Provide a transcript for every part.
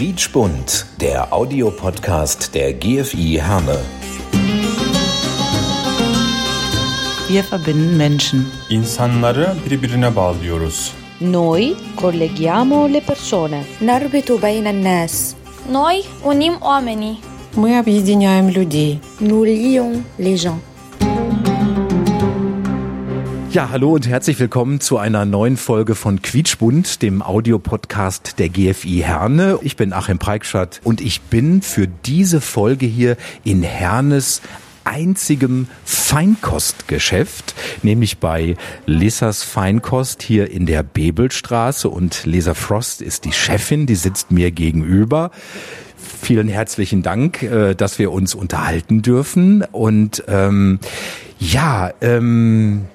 Quietschbunt, der Audiopodcast der GFI Herne. Wir verbinden Menschen. İnsanları birbirine bağlıyoruz. Noi colleghiamo le persone. نربط بين الناس Noi unim oamenii. Мы объединяем людей. nous lions les gens Ja, hallo und herzlich willkommen zu einer neuen Folge von Quietschbund, dem Audiopodcast der GFI Herne. Ich bin Achim Preikschat und ich bin für diese Folge hier in Hernes einzigem Feinkostgeschäft, nämlich bei Lissas Feinkost hier in der Bebelstraße und Lisa Frost ist die Chefin, die sitzt mir gegenüber. Vielen herzlichen Dank, äh, dass wir uns unterhalten dürfen und ähm, ja, ähm,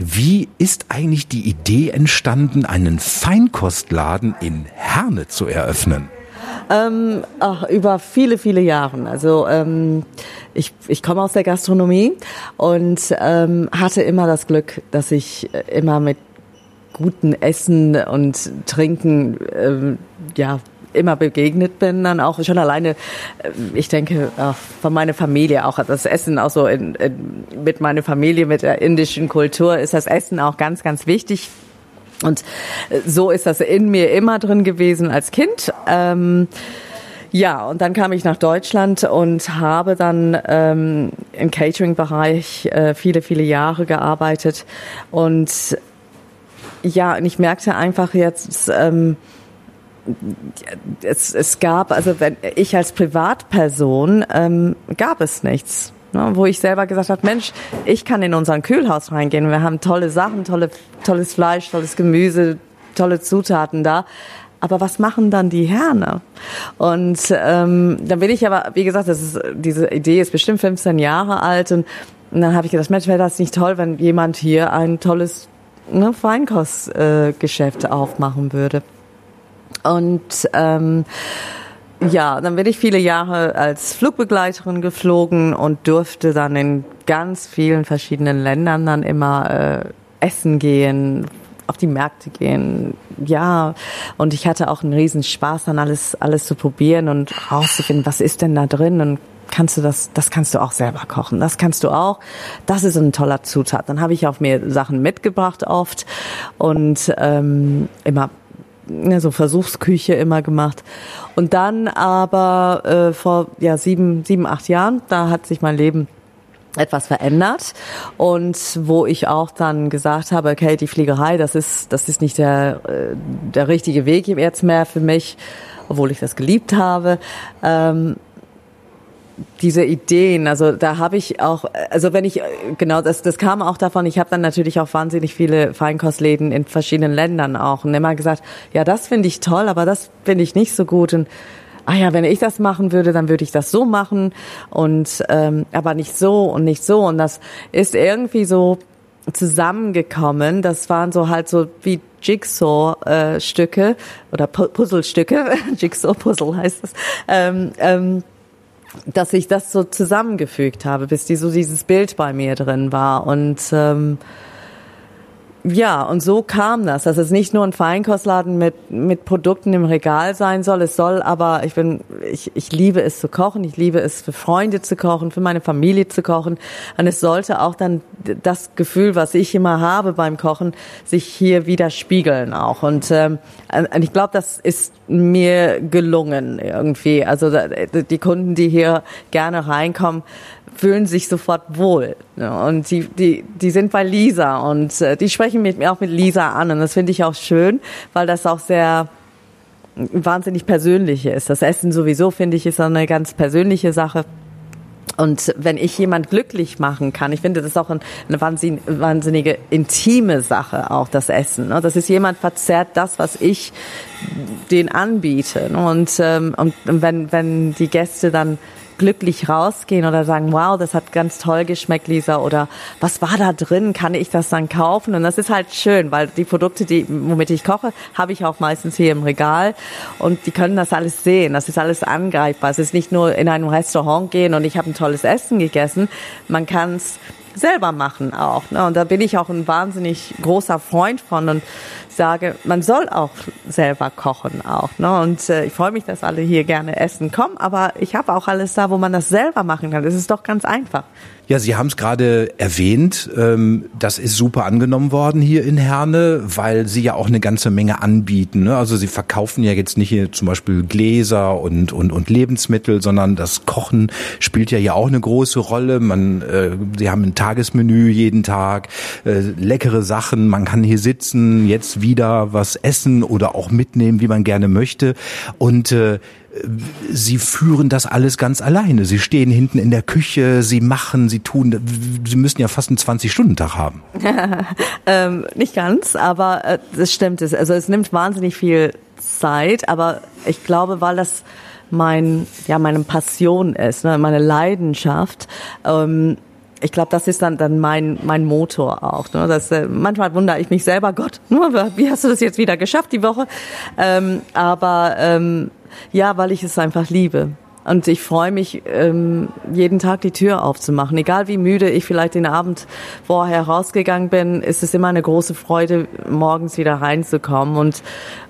wie ist eigentlich die Idee entstanden, einen Feinkostladen in Herne zu eröffnen? Ähm, ach, über viele, viele Jahre. Also ähm, ich, ich komme aus der Gastronomie und ähm, hatte immer das Glück, dass ich äh, immer mit guten Essen und Trinken ähm, ja immer begegnet bin, dann auch schon alleine, äh, ich denke, äh, von meiner Familie auch, das Essen auch so in, in, mit meiner Familie, mit der indischen Kultur ist das Essen auch ganz, ganz wichtig. Und äh, so ist das in mir immer drin gewesen als Kind. Ähm, ja, und dann kam ich nach Deutschland und habe dann ähm, im Catering-Bereich äh, viele, viele Jahre gearbeitet. Und ja, und ich merkte einfach jetzt, ähm, es, es gab, also wenn ich als Privatperson, ähm, gab es nichts. Ne, wo ich selber gesagt habe, Mensch, ich kann in unseren Kühlhaus reingehen. Wir haben tolle Sachen, tolle, tolles Fleisch, tolles Gemüse, tolle Zutaten da. Aber was machen dann die Herne? Und ähm, dann bin ich aber, wie gesagt, das ist, diese Idee ist bestimmt 15 Jahre alt und, und dann habe ich gedacht, Mensch, wäre das nicht toll, wenn jemand hier ein tolles ne, Feinkostgeschäft äh, aufmachen würde. Und ähm, ja, dann bin ich viele Jahre als Flugbegleiterin geflogen und durfte dann in ganz vielen verschiedenen Ländern dann immer äh, essen gehen, auf die Märkte gehen. Ja, und ich hatte auch einen riesen Spaß, dann alles, alles zu probieren und rauszufinden, was ist denn da drin und kannst du das, das kannst du auch selber kochen. Das kannst du auch. Das ist ein toller Zutat. Dann habe ich auch mir Sachen mitgebracht oft und ähm, immer ja, so Versuchsküche immer gemacht. Und dann aber äh, vor ja sieben, sieben, acht Jahren, da hat sich mein Leben etwas verändert und wo ich auch dann gesagt habe, okay, die Fliegerei, das ist das ist nicht der äh, der richtige Weg jetzt mehr für mich, obwohl ich das geliebt habe. Ähm, diese Ideen, also da habe ich auch, also wenn ich, genau, das, das kam auch davon, ich habe dann natürlich auch wahnsinnig viele Feinkostläden in verschiedenen Ländern auch und immer gesagt, ja, das finde ich toll, aber das finde ich nicht so gut und ah ja, wenn ich das machen würde, dann würde ich das so machen und ähm, aber nicht so und nicht so und das ist irgendwie so zusammengekommen. Das waren so halt so wie Jigsaw-Stücke äh, oder Puzzlestücke, Jigsaw-Puzzle heißt das. Ähm, ähm, dass ich das so zusammengefügt habe, bis die so dieses Bild bei mir drin war. Und ähm, ja, und so kam das, dass es nicht nur ein Feinkostladen mit, mit Produkten im Regal sein soll. Es soll aber, ich bin, ich, ich liebe es zu kochen. Ich liebe es für Freunde zu kochen, für meine Familie zu kochen. Und es sollte auch dann das Gefühl, was ich immer habe beim Kochen, sich hier widerspiegeln auch. Und, ähm, und ich glaube, das ist mir gelungen irgendwie. Also die Kunden, die hier gerne reinkommen, fühlen sich sofort wohl. Und die, die, die sind bei Lisa und äh, die sprechen mit mir auch mit Lisa an. Und das finde ich auch schön, weil das auch sehr wahnsinnig persönlich ist. Das Essen sowieso, finde ich, ist eine ganz persönliche Sache. Und wenn ich jemand glücklich machen kann, ich finde, das ist auch eine wahnsinnige intime Sache, auch das Essen. Ne? Das ist jemand verzehrt das, was ich den anbiete. Ne? Und, ähm, und wenn, wenn die Gäste dann glücklich rausgehen oder sagen, wow, das hat ganz toll geschmeckt, Lisa, oder was war da drin, kann ich das dann kaufen? Und das ist halt schön, weil die Produkte, die, womit ich koche, habe ich auch meistens hier im Regal und die können das alles sehen, das ist alles angreifbar. Es ist nicht nur in einem Restaurant gehen und ich habe ein tolles Essen gegessen, man kann es selber machen auch. Ne? Und da bin ich auch ein wahnsinnig großer Freund von. Und sage, man soll auch selber kochen auch. Ne? Und äh, ich freue mich, dass alle hier gerne essen kommen, aber ich habe auch alles da, wo man das selber machen kann. Das ist doch ganz einfach. Ja, Sie haben es gerade erwähnt. Ähm, das ist super angenommen worden hier in Herne, weil Sie ja auch eine ganze Menge anbieten. Ne? Also Sie verkaufen ja jetzt nicht hier zum Beispiel Gläser und, und, und Lebensmittel, sondern das Kochen spielt ja hier auch eine große Rolle. Man, äh, Sie haben ein Tagesmenü jeden Tag, äh, leckere Sachen. Man kann hier sitzen, jetzt wieder was essen oder auch mitnehmen, wie man gerne möchte. Und äh, Sie führen das alles ganz alleine. Sie stehen hinten in der Küche, Sie machen, Sie tun. Sie müssen ja fast einen 20-Stunden-Tag haben. ähm, nicht ganz, aber äh, stimmt. Also es nimmt wahnsinnig viel Zeit, aber ich glaube, weil das mein, ja, meine Passion ist, ne, meine Leidenschaft. Ähm, ich glaube, das ist dann dann mein mein Motor auch. Ne? Das, äh, manchmal wundere ich mich selber, Gott, nur wie hast du das jetzt wieder geschafft die Woche? Ähm, aber ähm, ja, weil ich es einfach liebe. Und ich freue mich, ähm, jeden Tag die Tür aufzumachen. Egal wie müde ich vielleicht den Abend vorher rausgegangen bin, ist es immer eine große Freude, morgens wieder reinzukommen. Und,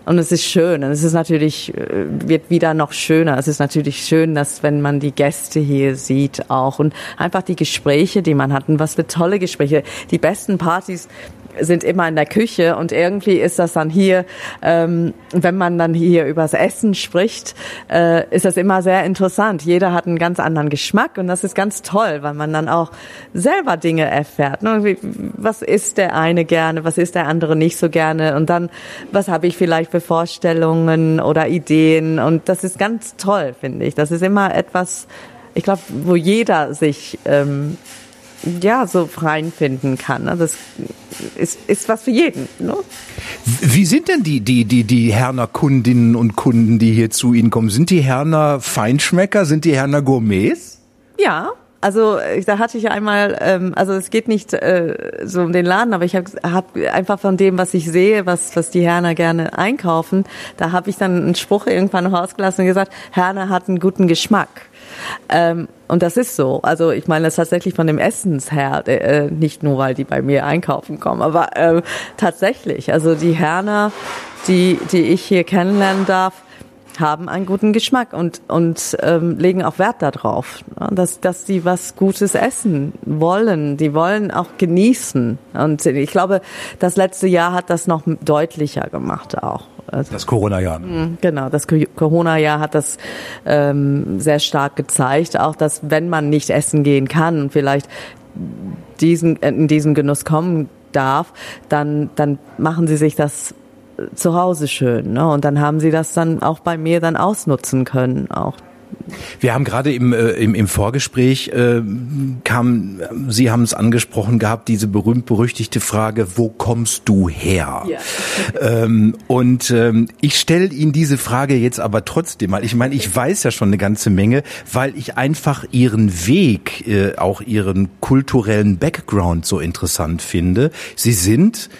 und es ist schön. Und es ist natürlich, äh, wird wieder noch schöner. Es ist natürlich schön, dass wenn man die Gäste hier sieht auch und einfach die Gespräche, die man hatten, was für tolle Gespräche. Die besten Partys, sind immer in der Küche und irgendwie ist das dann hier, ähm, wenn man dann hier übers Essen spricht, äh, ist das immer sehr interessant. Jeder hat einen ganz anderen Geschmack und das ist ganz toll, weil man dann auch selber Dinge erfährt. Ne? Was isst der eine gerne, was isst der andere nicht so gerne und dann, was habe ich vielleicht für Vorstellungen oder Ideen und das ist ganz toll, finde ich. Das ist immer etwas, ich glaube, wo jeder sich ähm, ja so reinfinden kann. Ne? Das ist, ist was für jeden. Ne? Wie sind denn die, die, die, die Herner Kundinnen und Kunden, die hier zu Ihnen kommen? Sind die Herner Feinschmecker? Sind die Herner Gourmets? Ja, also da hatte ich einmal, ähm, also es geht nicht äh, so um den Laden, aber ich habe hab einfach von dem, was ich sehe, was was die Herner gerne einkaufen, da habe ich dann einen Spruch irgendwann rausgelassen und gesagt, Herner hat einen guten Geschmack. Ähm, und das ist so. Also ich meine das tatsächlich von dem Essensher, äh, nicht nur, weil die bei mir einkaufen kommen, aber äh, tatsächlich. Also die Herner, die, die ich hier kennenlernen darf, haben einen guten Geschmack und, und ähm, legen auch Wert darauf, dass, dass sie was Gutes essen wollen. Die wollen auch genießen. Und ich glaube, das letzte Jahr hat das noch deutlicher gemacht auch. Also, das Corona-Jahr. Ne? Genau, das Corona-Jahr hat das ähm, sehr stark gezeigt, auch dass wenn man nicht essen gehen kann und vielleicht diesen, in diesen Genuss kommen darf, dann, dann machen sie sich das zu Hause schön. Ne? Und dann haben sie das dann auch bei mir dann ausnutzen können, auch wir haben gerade im, äh, im, im Vorgespräch äh, kam, Sie haben es angesprochen gehabt, diese berühmt-berüchtigte Frage, wo kommst du her? Ja. Ähm, und ähm, ich stelle Ihnen diese Frage jetzt aber trotzdem mal. Ich meine, ich weiß ja schon eine ganze Menge, weil ich einfach Ihren Weg, äh, auch Ihren kulturellen Background so interessant finde. Sie sind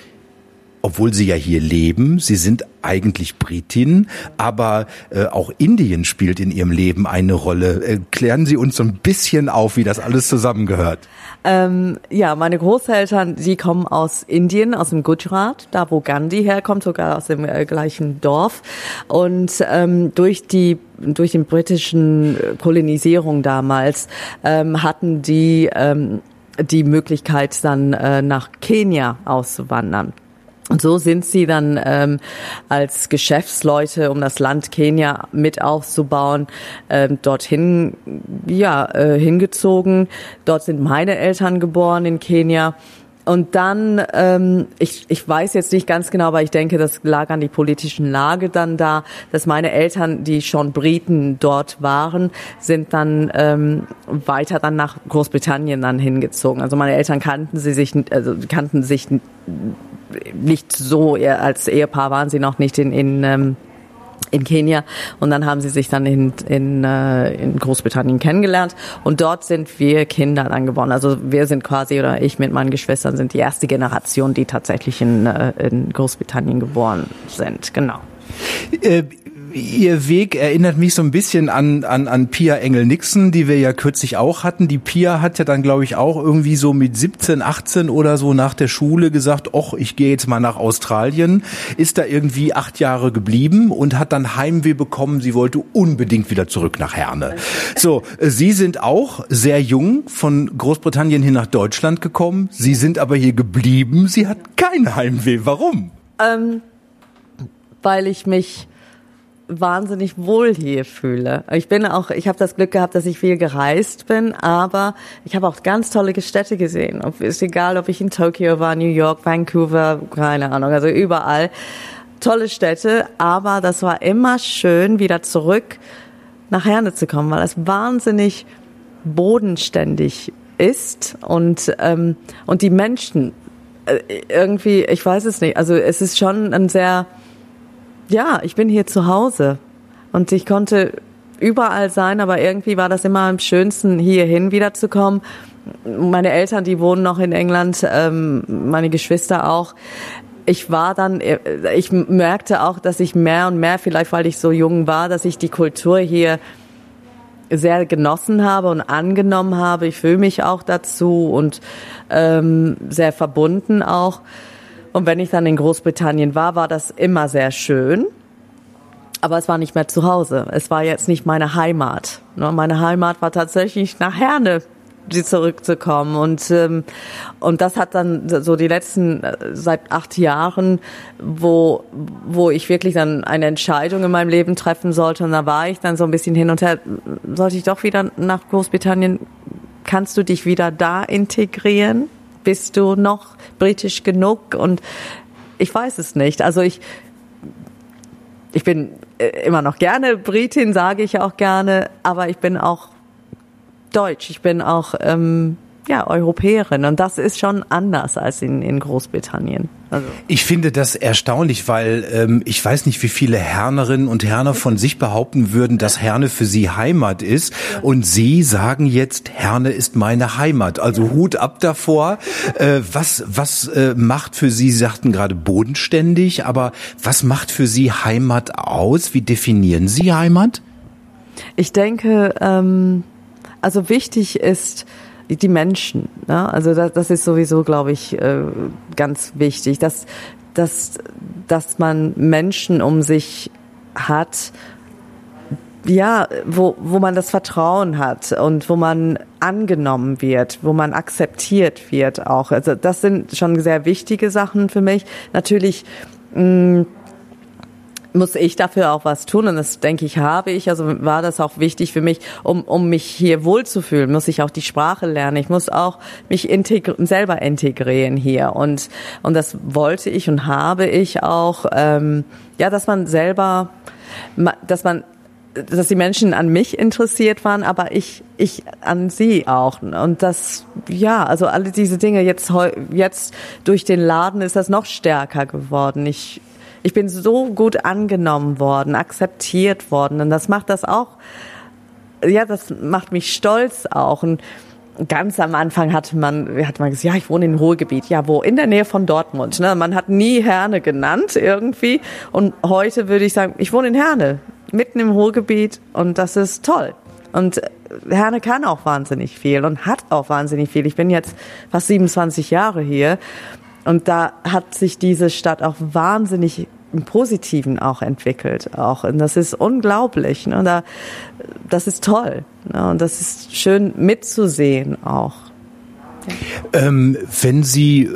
obwohl sie ja hier leben, sie sind eigentlich Britin, aber äh, auch Indien spielt in ihrem Leben eine Rolle. Äh, klären Sie uns so ein bisschen auf, wie das alles zusammengehört. Ähm, ja, meine Großeltern, die kommen aus Indien, aus dem Gujarat, da wo Gandhi herkommt, sogar aus dem äh, gleichen Dorf. Und ähm, durch die durch den britischen Kolonisierung damals ähm, hatten die ähm, die Möglichkeit dann äh, nach Kenia auszuwandern. Und so sind sie dann ähm, als Geschäftsleute, um das Land Kenia mit aufzubauen, ähm, dorthin ja äh, hingezogen. Dort sind meine Eltern geboren in Kenia. Und dann, ähm, ich, ich weiß jetzt nicht ganz genau, aber ich denke, das lag an die politischen Lage dann da, dass meine Eltern, die schon Briten dort waren, sind dann ähm, weiter dann nach Großbritannien dann hingezogen. Also meine Eltern kannten sie sich, also kannten sich nicht so, als Ehepaar waren sie noch nicht in, in ähm, in Kenia und dann haben sie sich dann in, in, äh, in Großbritannien kennengelernt und dort sind wir Kinder dann geboren. Also wir sind quasi oder ich mit meinen Geschwistern sind die erste Generation, die tatsächlich in, äh, in Großbritannien geboren sind. Genau. Ihr Weg erinnert mich so ein bisschen an, an, an Pia Engel-Nixon, die wir ja kürzlich auch hatten. Die Pia hat ja dann, glaube ich, auch irgendwie so mit 17, 18 oder so nach der Schule gesagt, och, ich gehe jetzt mal nach Australien. Ist da irgendwie acht Jahre geblieben und hat dann Heimweh bekommen. Sie wollte unbedingt wieder zurück nach Herne. So, Sie sind auch sehr jung von Großbritannien hin nach Deutschland gekommen. Sie sind aber hier geblieben. Sie hat kein Heimweh. Warum? Ähm, weil ich mich wahnsinnig wohl hier fühle. Ich bin auch, ich habe das Glück gehabt, dass ich viel gereist bin, aber ich habe auch ganz tolle Städte gesehen. Ob, ist egal, ob ich in Tokio war, New York, Vancouver, keine Ahnung, also überall. Tolle Städte, aber das war immer schön, wieder zurück nach Herne zu kommen, weil es wahnsinnig bodenständig ist und ähm, und die Menschen äh, irgendwie, ich weiß es nicht. Also es ist schon ein sehr ja, ich bin hier zu Hause und ich konnte überall sein, aber irgendwie war das immer am schönsten, hierhin wiederzukommen. Meine Eltern, die wohnen noch in England, ähm, meine Geschwister auch. Ich war dann, ich merkte auch, dass ich mehr und mehr, vielleicht weil ich so jung war, dass ich die Kultur hier sehr genossen habe und angenommen habe. Ich fühle mich auch dazu und ähm, sehr verbunden auch. Und wenn ich dann in Großbritannien war, war das immer sehr schön. Aber es war nicht mehr zu Hause. Es war jetzt nicht meine Heimat. Ne, meine Heimat war tatsächlich nach Herne zurückzukommen und ähm, und das hat dann so die letzten äh, seit acht Jahren, wo wo ich wirklich dann eine Entscheidung in meinem Leben treffen sollte und da war ich dann so ein bisschen hin und her. Sollte ich doch wieder nach Großbritannien? Kannst du dich wieder da integrieren? Bist du noch britisch genug? Und ich weiß es nicht. Also ich, ich bin äh, immer noch gerne Britin, sage ich auch gerne, aber ich bin auch Deutsch. Ich bin auch ähm, ja, Europäerin. Und das ist schon anders als in, in Großbritannien. Also. Ich finde das erstaunlich, weil ähm, ich weiß nicht, wie viele Hernerinnen und Herner von sich behaupten würden, dass Herne für sie Heimat ist. Und sie sagen jetzt, Herne ist meine Heimat. Also ja. Hut ab davor. Äh, was was äh, macht für Sie, Sie sagten gerade bodenständig, aber was macht für Sie Heimat aus? Wie definieren Sie Heimat? Ich denke, ähm, also wichtig ist, die Menschen. Ne? Also das, das ist sowieso, glaube ich, äh, ganz wichtig, dass, dass, dass man Menschen um sich hat, ja, wo, wo man das Vertrauen hat und wo man angenommen wird, wo man akzeptiert wird auch. Also das sind schon sehr wichtige Sachen für mich. Natürlich mh, muss ich dafür auch was tun und das denke ich habe ich. Also war das auch wichtig für mich, um, um mich hier wohlzufühlen, muss ich auch die Sprache lernen. Ich muss auch mich integri selber integrieren hier und und das wollte ich und habe ich auch. Ähm, ja, dass man selber, dass man dass die Menschen an mich interessiert waren, aber ich ich an sie auch und das ja also alle diese Dinge jetzt jetzt durch den Laden ist das noch stärker geworden. Ich ich bin so gut angenommen worden, akzeptiert worden und das macht das auch, ja, das macht mich stolz auch und ganz am Anfang hatte man, hat man gesagt, ja, ich wohne im Ruhrgebiet. Ja, wo? In der Nähe von Dortmund. Ne? Man hat nie Herne genannt irgendwie. Und heute würde ich sagen, ich wohne in Herne, mitten im Ruhrgebiet. Und das ist toll. Und Herne kann auch wahnsinnig viel und hat auch wahnsinnig viel. Ich bin jetzt fast 27 Jahre hier. Und da hat sich diese Stadt auch wahnsinnig im Positiven auch entwickelt. Auch. Und das ist unglaublich. Ne? Da, das ist toll. Ne? Und das ist schön mitzusehen auch. Ähm, wenn Sie äh,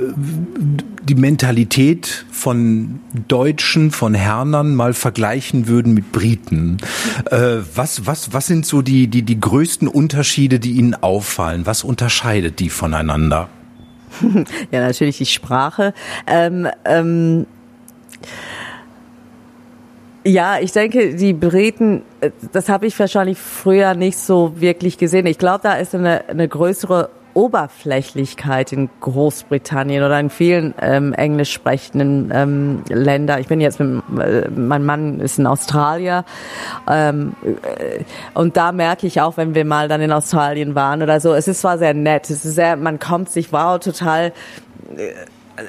die Mentalität von Deutschen, von Hernern mal vergleichen würden mit Briten, äh, was, was, was sind so die, die, die größten Unterschiede, die Ihnen auffallen? Was unterscheidet die voneinander? ja, natürlich die Sprache. Ähm, ähm, ja, ich denke, die Briten, äh, das habe ich wahrscheinlich früher nicht so wirklich gesehen. Ich glaube, da ist eine, eine größere Oberflächlichkeit in Großbritannien oder in vielen ähm, englisch sprechenden ähm, Ländern. Ich bin jetzt mit, äh, mein Mann ist in Australien ähm, äh, und da merke ich auch, wenn wir mal dann in Australien waren oder so, es ist zwar sehr nett, es ist sehr, man kommt sich, wow, total äh,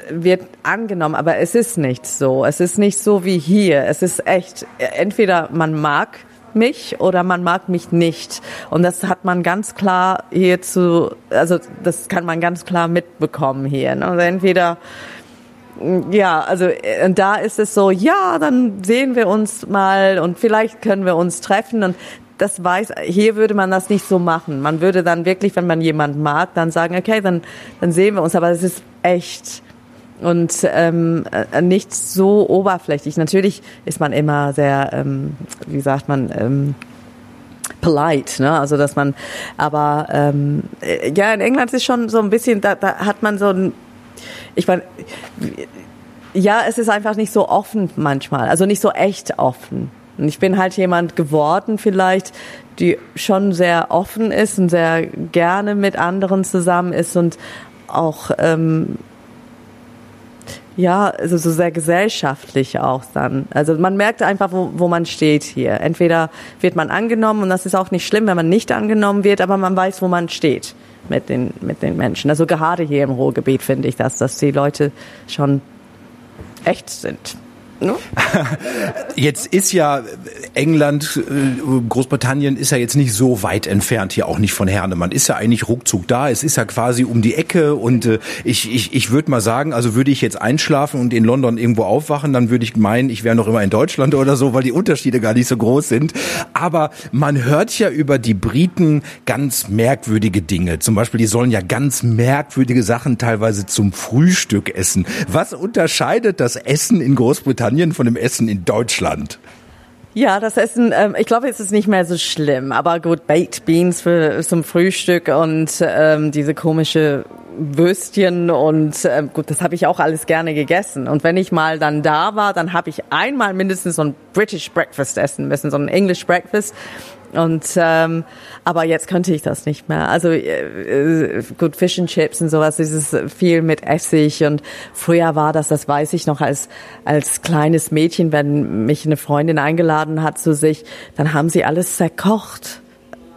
wird angenommen, aber es ist nicht so. Es ist nicht so wie hier. Es ist echt, entweder man mag mich oder man mag mich nicht. Und das hat man ganz klar hier zu, also das kann man ganz klar mitbekommen hier. Ne? Also entweder ja, also äh, da ist es so, ja, dann sehen wir uns mal und vielleicht können wir uns treffen und das weiß, hier würde man das nicht so machen. Man würde dann wirklich, wenn man jemanden mag, dann sagen, okay, dann, dann sehen wir uns, aber es ist echt und ähm, äh, nicht so oberflächlich. Natürlich ist man immer sehr, ähm, wie sagt man, ähm, polite, ne? Also dass man, aber ähm, äh, ja, in England ist schon so ein bisschen, da, da hat man so ein ich meine, ja, es ist einfach nicht so offen manchmal, also nicht so echt offen. Und ich bin halt jemand geworden vielleicht, die schon sehr offen ist und sehr gerne mit anderen zusammen ist und auch ähm, ja, also so sehr gesellschaftlich auch dann. Also man merkt einfach, wo, wo man steht hier. Entweder wird man angenommen und das ist auch nicht schlimm, wenn man nicht angenommen wird, aber man weiß, wo man steht mit den, mit den Menschen. Also gerade hier im Ruhrgebiet finde ich das, dass die Leute schon echt sind. Ne? Jetzt ist ja England, äh, Großbritannien ist ja jetzt nicht so weit entfernt hier auch nicht von Herne. Man ist ja eigentlich ruckzuck da. Es ist ja quasi um die Ecke und äh, ich, ich, ich würde mal sagen, also würde ich jetzt einschlafen und in London irgendwo aufwachen, dann würde ich meinen, ich wäre noch immer in Deutschland oder so, weil die Unterschiede gar nicht so groß sind. Aber man hört ja über die Briten ganz merkwürdige Dinge. Zum Beispiel, die sollen ja ganz merkwürdige Sachen teilweise zum Frühstück essen. Was unterscheidet das Essen in Großbritannien Großbritannien von dem Essen in Deutschland? Ja, das Essen, ähm, ich glaube, es ist nicht mehr so schlimm. Aber gut, Baked Beans für, zum Frühstück und ähm, diese komische Würstchen und ähm, gut, das habe ich auch alles gerne gegessen. Und wenn ich mal dann da war, dann habe ich einmal mindestens so ein British Breakfast essen müssen, so ein English Breakfast. Und ähm, aber jetzt könnte ich das nicht mehr. Also äh, gut, Fish and Chips und sowas, dieses viel mit Essig und früher war das, das weiß ich noch als als kleines Mädchen, wenn mich eine Freundin eingeladen hat zu sich, dann haben sie alles zerkocht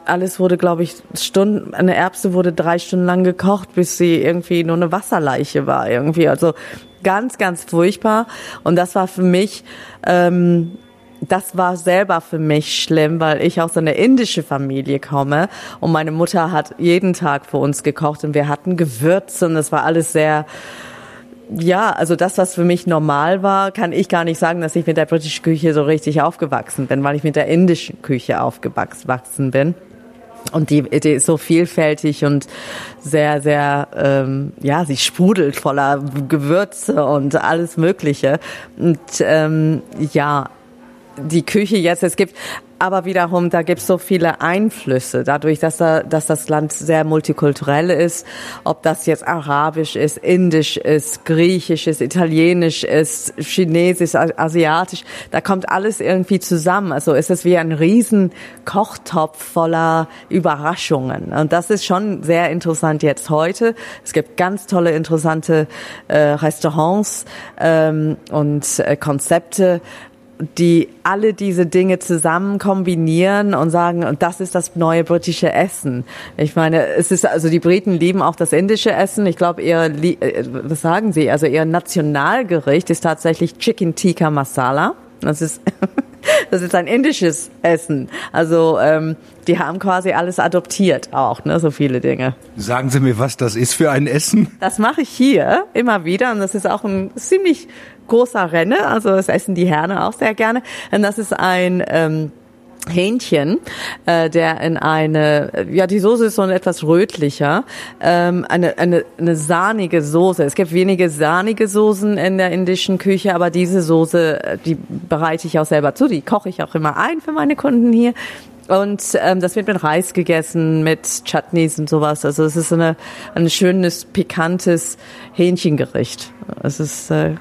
alles wurde, glaube ich, Stunden, eine Erbse wurde drei Stunden lang gekocht, bis sie irgendwie nur eine Wasserleiche war irgendwie. Also ganz, ganz furchtbar. Und das war für mich ähm, das war selber für mich schlimm, weil ich aus einer indischen Familie komme und meine Mutter hat jeden Tag für uns gekocht und wir hatten Gewürze und das war alles sehr ja, also das, was für mich normal war, kann ich gar nicht sagen, dass ich mit der britischen Küche so richtig aufgewachsen bin, weil ich mit der indischen Küche aufgewachsen bin. Und die, die ist so vielfältig und sehr, sehr, ähm, ja, sie sprudelt voller Gewürze und alles Mögliche. Und ähm, ja, die Küche jetzt, es gibt aber wiederum, da gibt es so viele Einflüsse, dadurch, dass, da, dass das Land sehr multikulturell ist, ob das jetzt arabisch ist, indisch ist, griechisch ist, italienisch ist, chinesisch, asiatisch, da kommt alles irgendwie zusammen. Also es ist wie ein riesen Kochtopf voller Überraschungen. Und das ist schon sehr interessant jetzt heute. Es gibt ganz tolle, interessante äh, Restaurants ähm, und äh, Konzepte, die alle diese Dinge zusammen kombinieren und sagen, und das ist das neue britische Essen. Ich meine, es ist, also die Briten lieben auch das indische Essen. Ich glaube, ihr, äh, was sagen sie? Also ihr Nationalgericht ist tatsächlich Chicken Tikka Masala. Das ist, das ist ein indisches Essen. Also ähm, die haben quasi alles adoptiert auch, ne, so viele Dinge. Sagen Sie mir, was das ist für ein Essen? Das mache ich hier immer wieder und das ist auch ein ziemlich großer Renne, also das essen die Herne auch sehr gerne. Und das ist ein ähm, Hähnchen, äh, der in eine, ja, die Soße ist so ein etwas rötlicher, ähm, eine, eine, eine sahnige Soße. Es gibt wenige sahnige Soßen in der indischen Küche, aber diese Soße, äh, die bereite ich auch selber zu, die koche ich auch immer ein für meine Kunden hier. Und ähm, das wird mit Reis gegessen, mit Chutneys und sowas. Also es ist eine, ein schönes, pikantes Hähnchengericht. Es ist äh,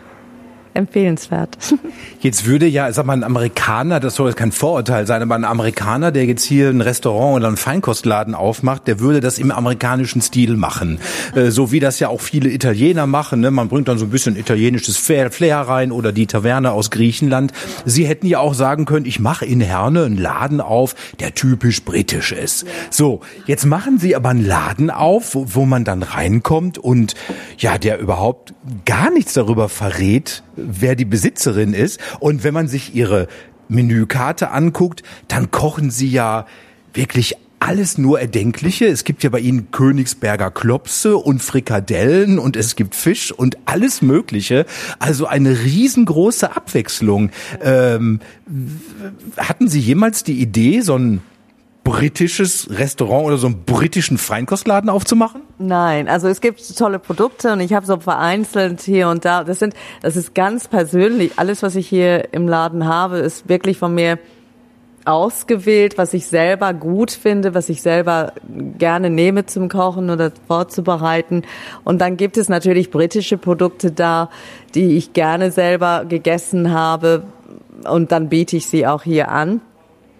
empfehlenswert. Jetzt würde ja, sag mal, ein Amerikaner, das soll jetzt kein Vorurteil sein, aber ein Amerikaner, der jetzt hier ein Restaurant oder einen Feinkostladen aufmacht, der würde das im amerikanischen Stil machen. Äh, so wie das ja auch viele Italiener machen. Ne? Man bringt dann so ein bisschen italienisches Flair rein oder die Taverne aus Griechenland. Sie hätten ja auch sagen können, ich mache in Herne einen Laden auf, der typisch britisch ist. So, jetzt machen Sie aber einen Laden auf, wo, wo man dann reinkommt und ja, der überhaupt gar nichts darüber verrät, wer die Besitzerin ist. Und wenn man sich ihre Menükarte anguckt, dann kochen sie ja wirklich alles nur Erdenkliche. Es gibt ja bei ihnen Königsberger Klopse und Frikadellen und es gibt Fisch und alles Mögliche. Also eine riesengroße Abwechslung. Ähm, hatten Sie jemals die Idee, so ein britisches Restaurant oder so einen britischen Feinkostladen aufzumachen? Nein, also es gibt tolle Produkte und ich habe so vereinzelt hier und da. Das sind, das ist ganz persönlich. Alles, was ich hier im Laden habe, ist wirklich von mir ausgewählt, was ich selber gut finde, was ich selber gerne nehme zum Kochen oder vorzubereiten. Und dann gibt es natürlich britische Produkte da, die ich gerne selber gegessen habe. Und dann biete ich sie auch hier an.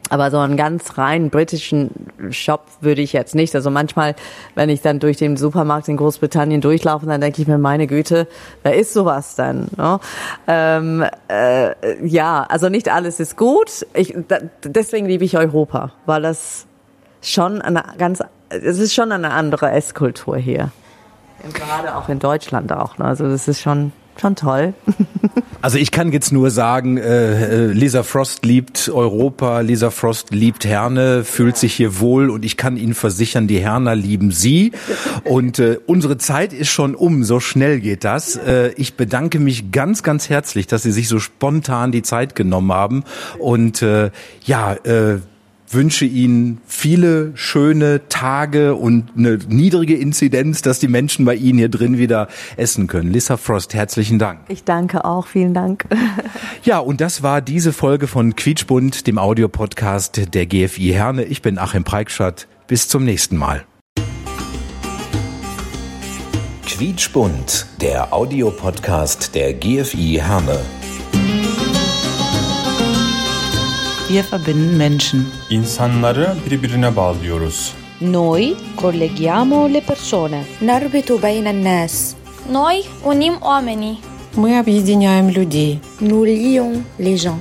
Aber so einen ganz rein britischen Shop würde ich jetzt nicht. Also manchmal, wenn ich dann durch den Supermarkt in Großbritannien durchlaufe, dann denke ich mir, meine Güte, wer ist sowas denn? Ja, ähm, äh, ja also nicht alles ist gut. Ich, da, deswegen liebe ich Europa, weil das schon eine ganz, es ist schon eine andere Esskultur hier. Und gerade auch in Deutschland auch. Ne? Also das ist schon schon toll. Also ich kann jetzt nur sagen, äh, äh, Lisa Frost liebt Europa, Lisa Frost liebt Herne, fühlt sich hier wohl und ich kann Ihnen versichern, die Herner lieben Sie. Und äh, unsere Zeit ist schon um, so schnell geht das. Äh, ich bedanke mich ganz, ganz herzlich, dass Sie sich so spontan die Zeit genommen haben. Und äh, ja, äh, wünsche Ihnen viele schöne Tage und eine niedrige Inzidenz, dass die Menschen bei Ihnen hier drin wieder essen können. Lissa Frost, herzlichen Dank. Ich danke auch, vielen Dank. Ja, und das war diese Folge von Quietschbund, dem Audiopodcast der GFI Herne. Ich bin Achim Preikschat. Bis zum nächsten Mal. Quietschbund, der Audiopodcast der GFI Herne. Wir verbinden Menschen. İnsanları birbirine bağlıyoruz. Noi colleghiamo le persone. نربط بين الناس Noi unim oamenii. Мы объединяем людей. Nous lions les gens.